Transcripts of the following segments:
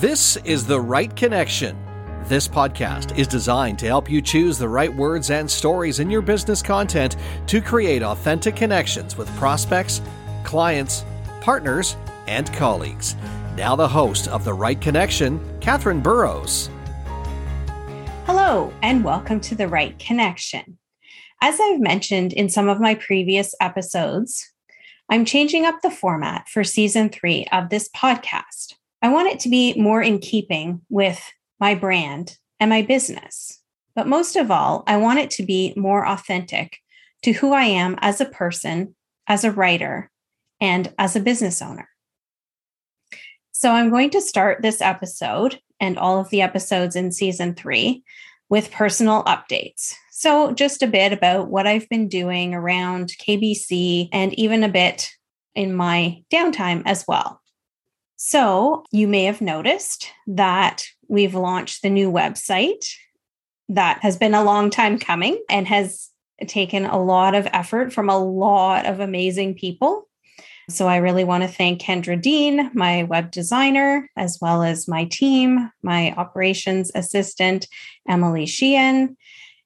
This is The Write Connection. This podcast is designed to help you choose the right words and stories in your business content to create authentic connections with prospects, clients, partners, and colleagues. Now, the host of The Write Connection, Katherine Burrows. Hello, and welcome to The Write Connection. As I've mentioned in some of my previous episodes, I'm changing up the format for season three of this podcast. I want it to be more in keeping with my brand and my business. But most of all, I want it to be more authentic to who I am as a person, as a writer, and as a business owner. So I'm going to start this episode and all of the episodes in season three with personal updates. So, just a bit about what I've been doing around KBC and even a bit in my downtime as well. So, you may have noticed that we've launched the new website that has been a long time coming and has taken a lot of effort from a lot of amazing people. So I really want to thank Kendra Dean, my web designer, as well as my team, my operations assistant, Emily Sheehan,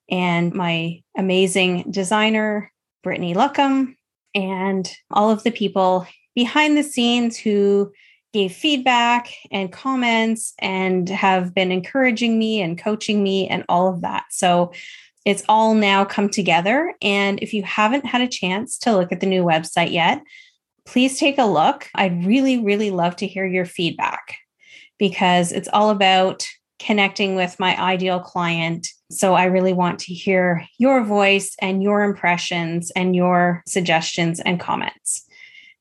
and my amazing designer, Brittany Luckham, and all of the people behind the scenes who gave feedback and comments and have been encouraging me and coaching me and all of that. So it's all now come together. And if you haven't had a chance to look at the new website yet, please take a look. I'd really, really love to hear your feedback because it's all about connecting with my ideal client. So I really want to hear your voice and your impressions and your suggestions and comments.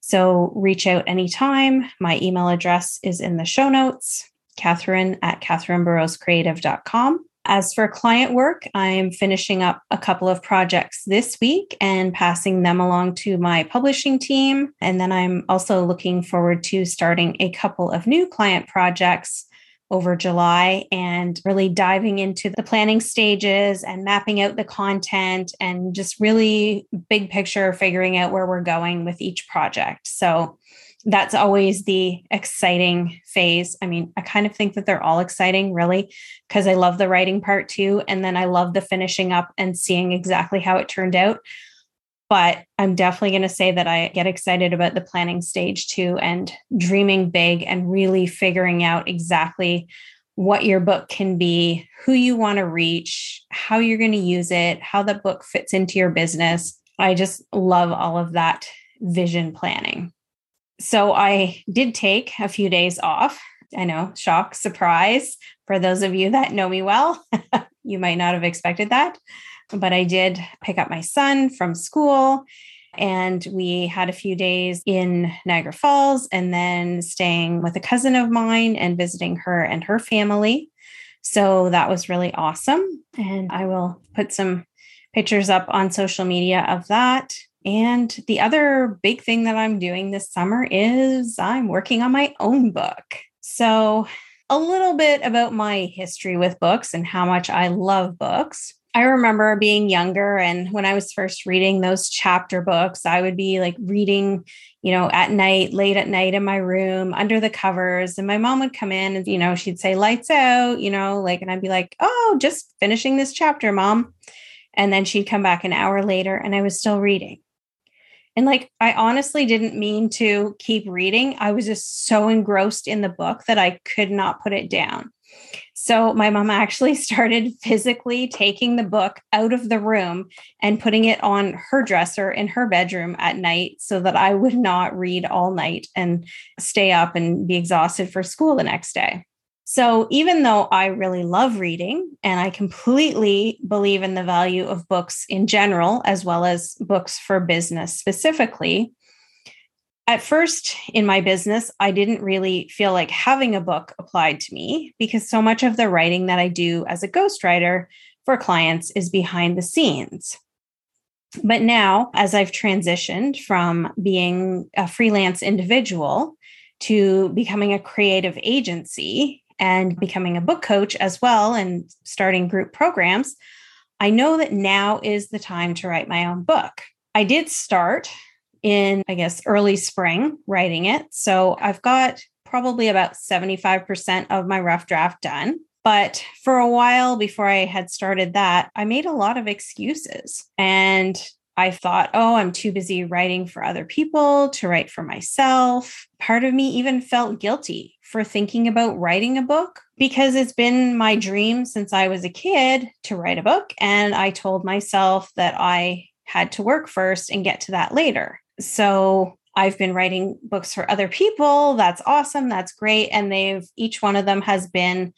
So reach out anytime. My email address is in the show notes, Katherine at katherineburrowscreative.com. As for client work, I'm finishing up a couple of projects this week and passing them along to my publishing team. And then I'm also looking forward to starting a couple of new client projects over July and really diving into the planning stages and mapping out the content and just really big picture figuring out where we're going with each project. So that's always the exciting phase. I mean, I kind of think that they're all exciting, really, because I love the writing part too. And then I love the finishing up and seeing exactly how it turned out. But I'm definitely going to say that I get excited about the planning stage too and dreaming big and really figuring out exactly what your book can be, who you want to reach, how you're going to use it, how the book fits into your business. I just love all of that vision planning so I did take a few days off. I know, shock, surprise. For those of you that know me well, you might not have expected that. But I did pick up my son from school and we had a few days in Niagara Falls and then staying with a cousin of mine and visiting her and her family. So that was really awesome. And I will put some pictures up on social media of that. And the other big thing that I'm doing this summer is I'm working on my own book. So, a little bit about my history with books and how much I love books. I remember being younger and when I was first reading those chapter books, I would be like reading, you know, at night, late at night in my room under the covers. And my mom would come in and, you know, she'd say, lights out, you know, like, and I'd be like, oh, just finishing this chapter, mom. And then she'd come back an hour later and I was still reading. And like, I honestly didn't mean to keep reading. I was just so engrossed in the book that I could not put it down. So my mom actually started physically taking the book out of the room and putting it on her dresser in her bedroom at night so that I would not read all night and stay up and be exhausted for school the next day. So, even though I really love reading and I completely believe in the value of books in general, as well as books for business specifically, at first in my business, I didn't really feel like having a book applied to me because so much of the writing that I do as a ghostwriter for clients is behind the scenes. But now, as I've transitioned from being a freelance individual to becoming a creative agency, and becoming a book coach as well and starting group programs, I know that now is the time to write my own book. I did start in, I guess, early spring writing it. So I've got probably about 75% of my rough draft done. But for a while before I had started that, I made a lot of excuses. And I thought, oh, I'm too busy writing for other people to write for myself. Part of me even felt guilty for thinking about writing a book because it's been my dream since I was a kid to write a book. And I told myself that I had to work first and get to that later. So I've been writing books for other people. That's awesome. That's great. And they've, each one of them has been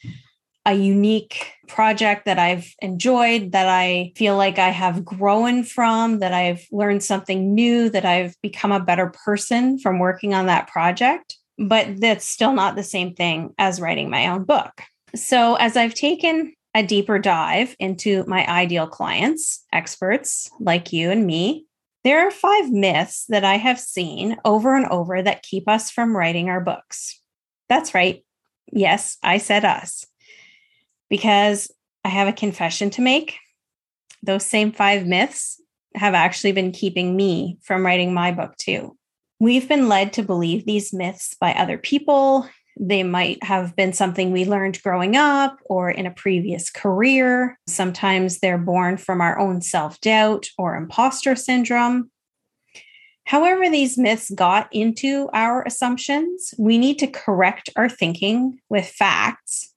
a unique project that I've enjoyed, that I feel like I have grown from, that I've learned something new, that I've become a better person from working on that project. But that's still not the same thing as writing my own book. So, as I've taken a deeper dive into my ideal clients, experts like you and me, there are five myths that I have seen over and over that keep us from writing our books. That's right. Yes, I said us because I have a confession to make. Those same five myths have actually been keeping me from writing my book too. We've been led to believe these myths by other people. They might have been something we learned growing up or in a previous career. Sometimes they're born from our own self doubt or imposter syndrome. However, these myths got into our assumptions, we need to correct our thinking with facts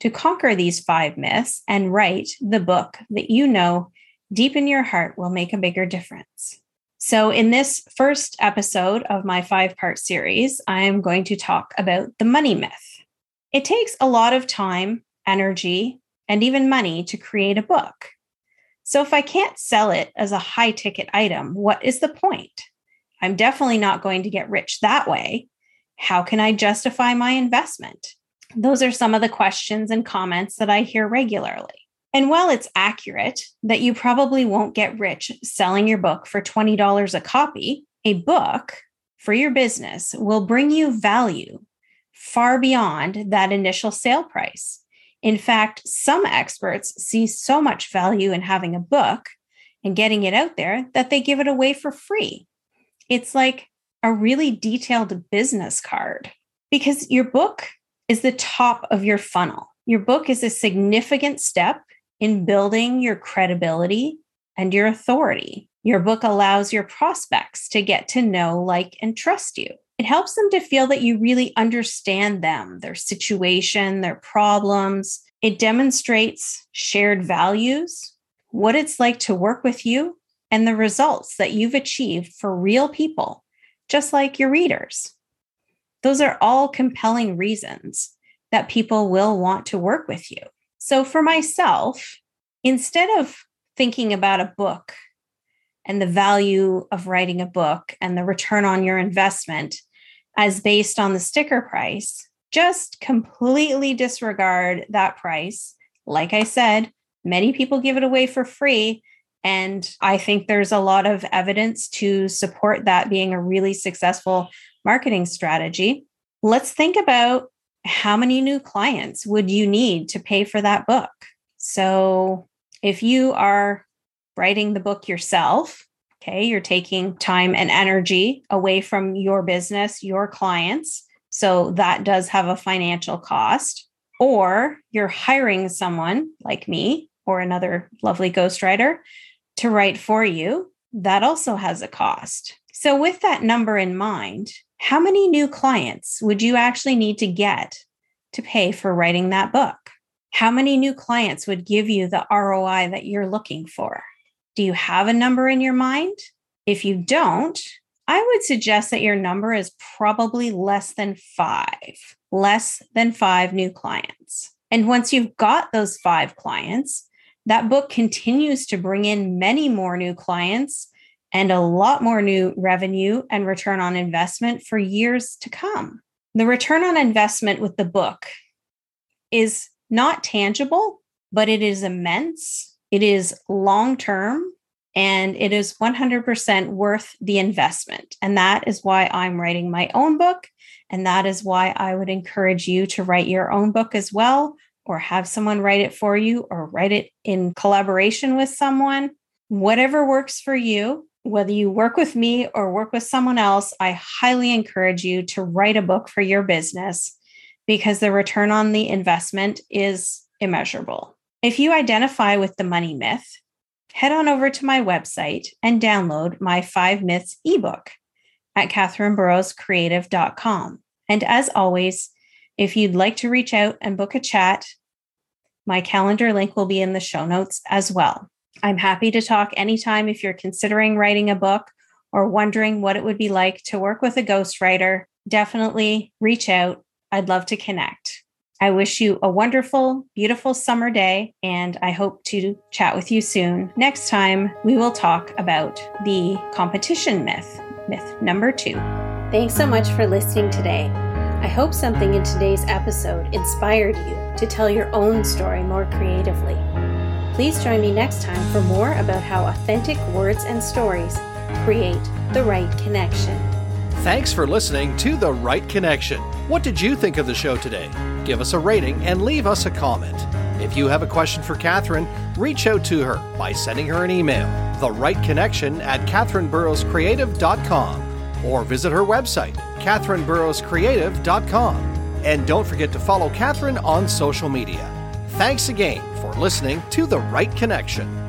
to conquer these five myths and write the book that you know deep in your heart will make a bigger difference. So, in this first episode of my five part series, I'm going to talk about the money myth. It takes a lot of time, energy, and even money to create a book. So, if I can't sell it as a high ticket item, what is the point? I'm definitely not going to get rich that way. How can I justify my investment? Those are some of the questions and comments that I hear regularly. And while it's accurate that you probably won't get rich selling your book for $20 a copy, a book for your business will bring you value far beyond that initial sale price. In fact, some experts see so much value in having a book and getting it out there that they give it away for free. It's like a really detailed business card because your book is the top of your funnel. Your book is a significant step in building your credibility and your authority. Your book allows your prospects to get to know, like, and trust you. It helps them to feel that you really understand them, their situation, their problems. It demonstrates shared values, what it's like to work with you, and the results that you've achieved for real people, just like your readers. Those are all compelling reasons that people will want to work with you. So for myself, instead of thinking about a book and the value of writing a book and the return on your investment as based on the sticker price, just completely disregard that price. Like I said, many people give it away for free. And I think there's a lot of evidence to support that being a really successful marketing strategy. Let's think about how many new clients would you need to pay for that book? So if you are writing the book yourself, okay, you're taking time and energy away from your business, your clients. So that does have a financial cost. Or you're hiring someone like me or another lovely ghostwriter to write for you. That also has a cost. So, with that number in mind, how many new clients would you actually need to get to pay for writing that book? How many new clients would give you the ROI that you're looking for? Do you have a number in your mind? If you don't, I would suggest that your number is probably less than five, less than five new clients. And once you've got those five clients, that book continues to bring in many more new clients and a lot more new revenue and return on investment for years to come. The return on investment with the book is not tangible, but it is immense. It is long term and it is 100% worth the investment. And that is why I'm writing my own book. And that is why I would encourage you to write your own book as well, or have someone write it for you, or write it in collaboration with someone. Whatever works for you, whether you work with me or work with someone else, I highly encourage you to write a book for your business because the return on the investment is immeasurable. If you identify with the money myth, head on over to my website and download my Five Myths ebook at katherineburrowscreative.com. And as always, if you'd like to reach out and book a chat, my calendar link will be in the show notes as well. I'm happy to talk anytime if you're considering writing a book or wondering what it would be like to work with a ghostwriter. Definitely reach out. I'd love to connect. I wish you a wonderful, beautiful summer day, and I hope to chat with you soon. Next time, we will talk about the competition myth, myth number two. Thanks so much for listening today. I hope something in today's episode inspired you to tell your own story more creatively. Please join me next time for more about how authentic words and stories create the right connection. Thanks for listening to The Write Connection. What did you think of the show today? Give us a rating and leave us a comment. If you have a question for Katherine, reach out to her by sending her an email, The Write Connection at katherineburrowscreative.com, or visit her website, katherineburrowscreative.com. And don't forget to follow Katherine on social media. Thanks again for listening to The Write Connection.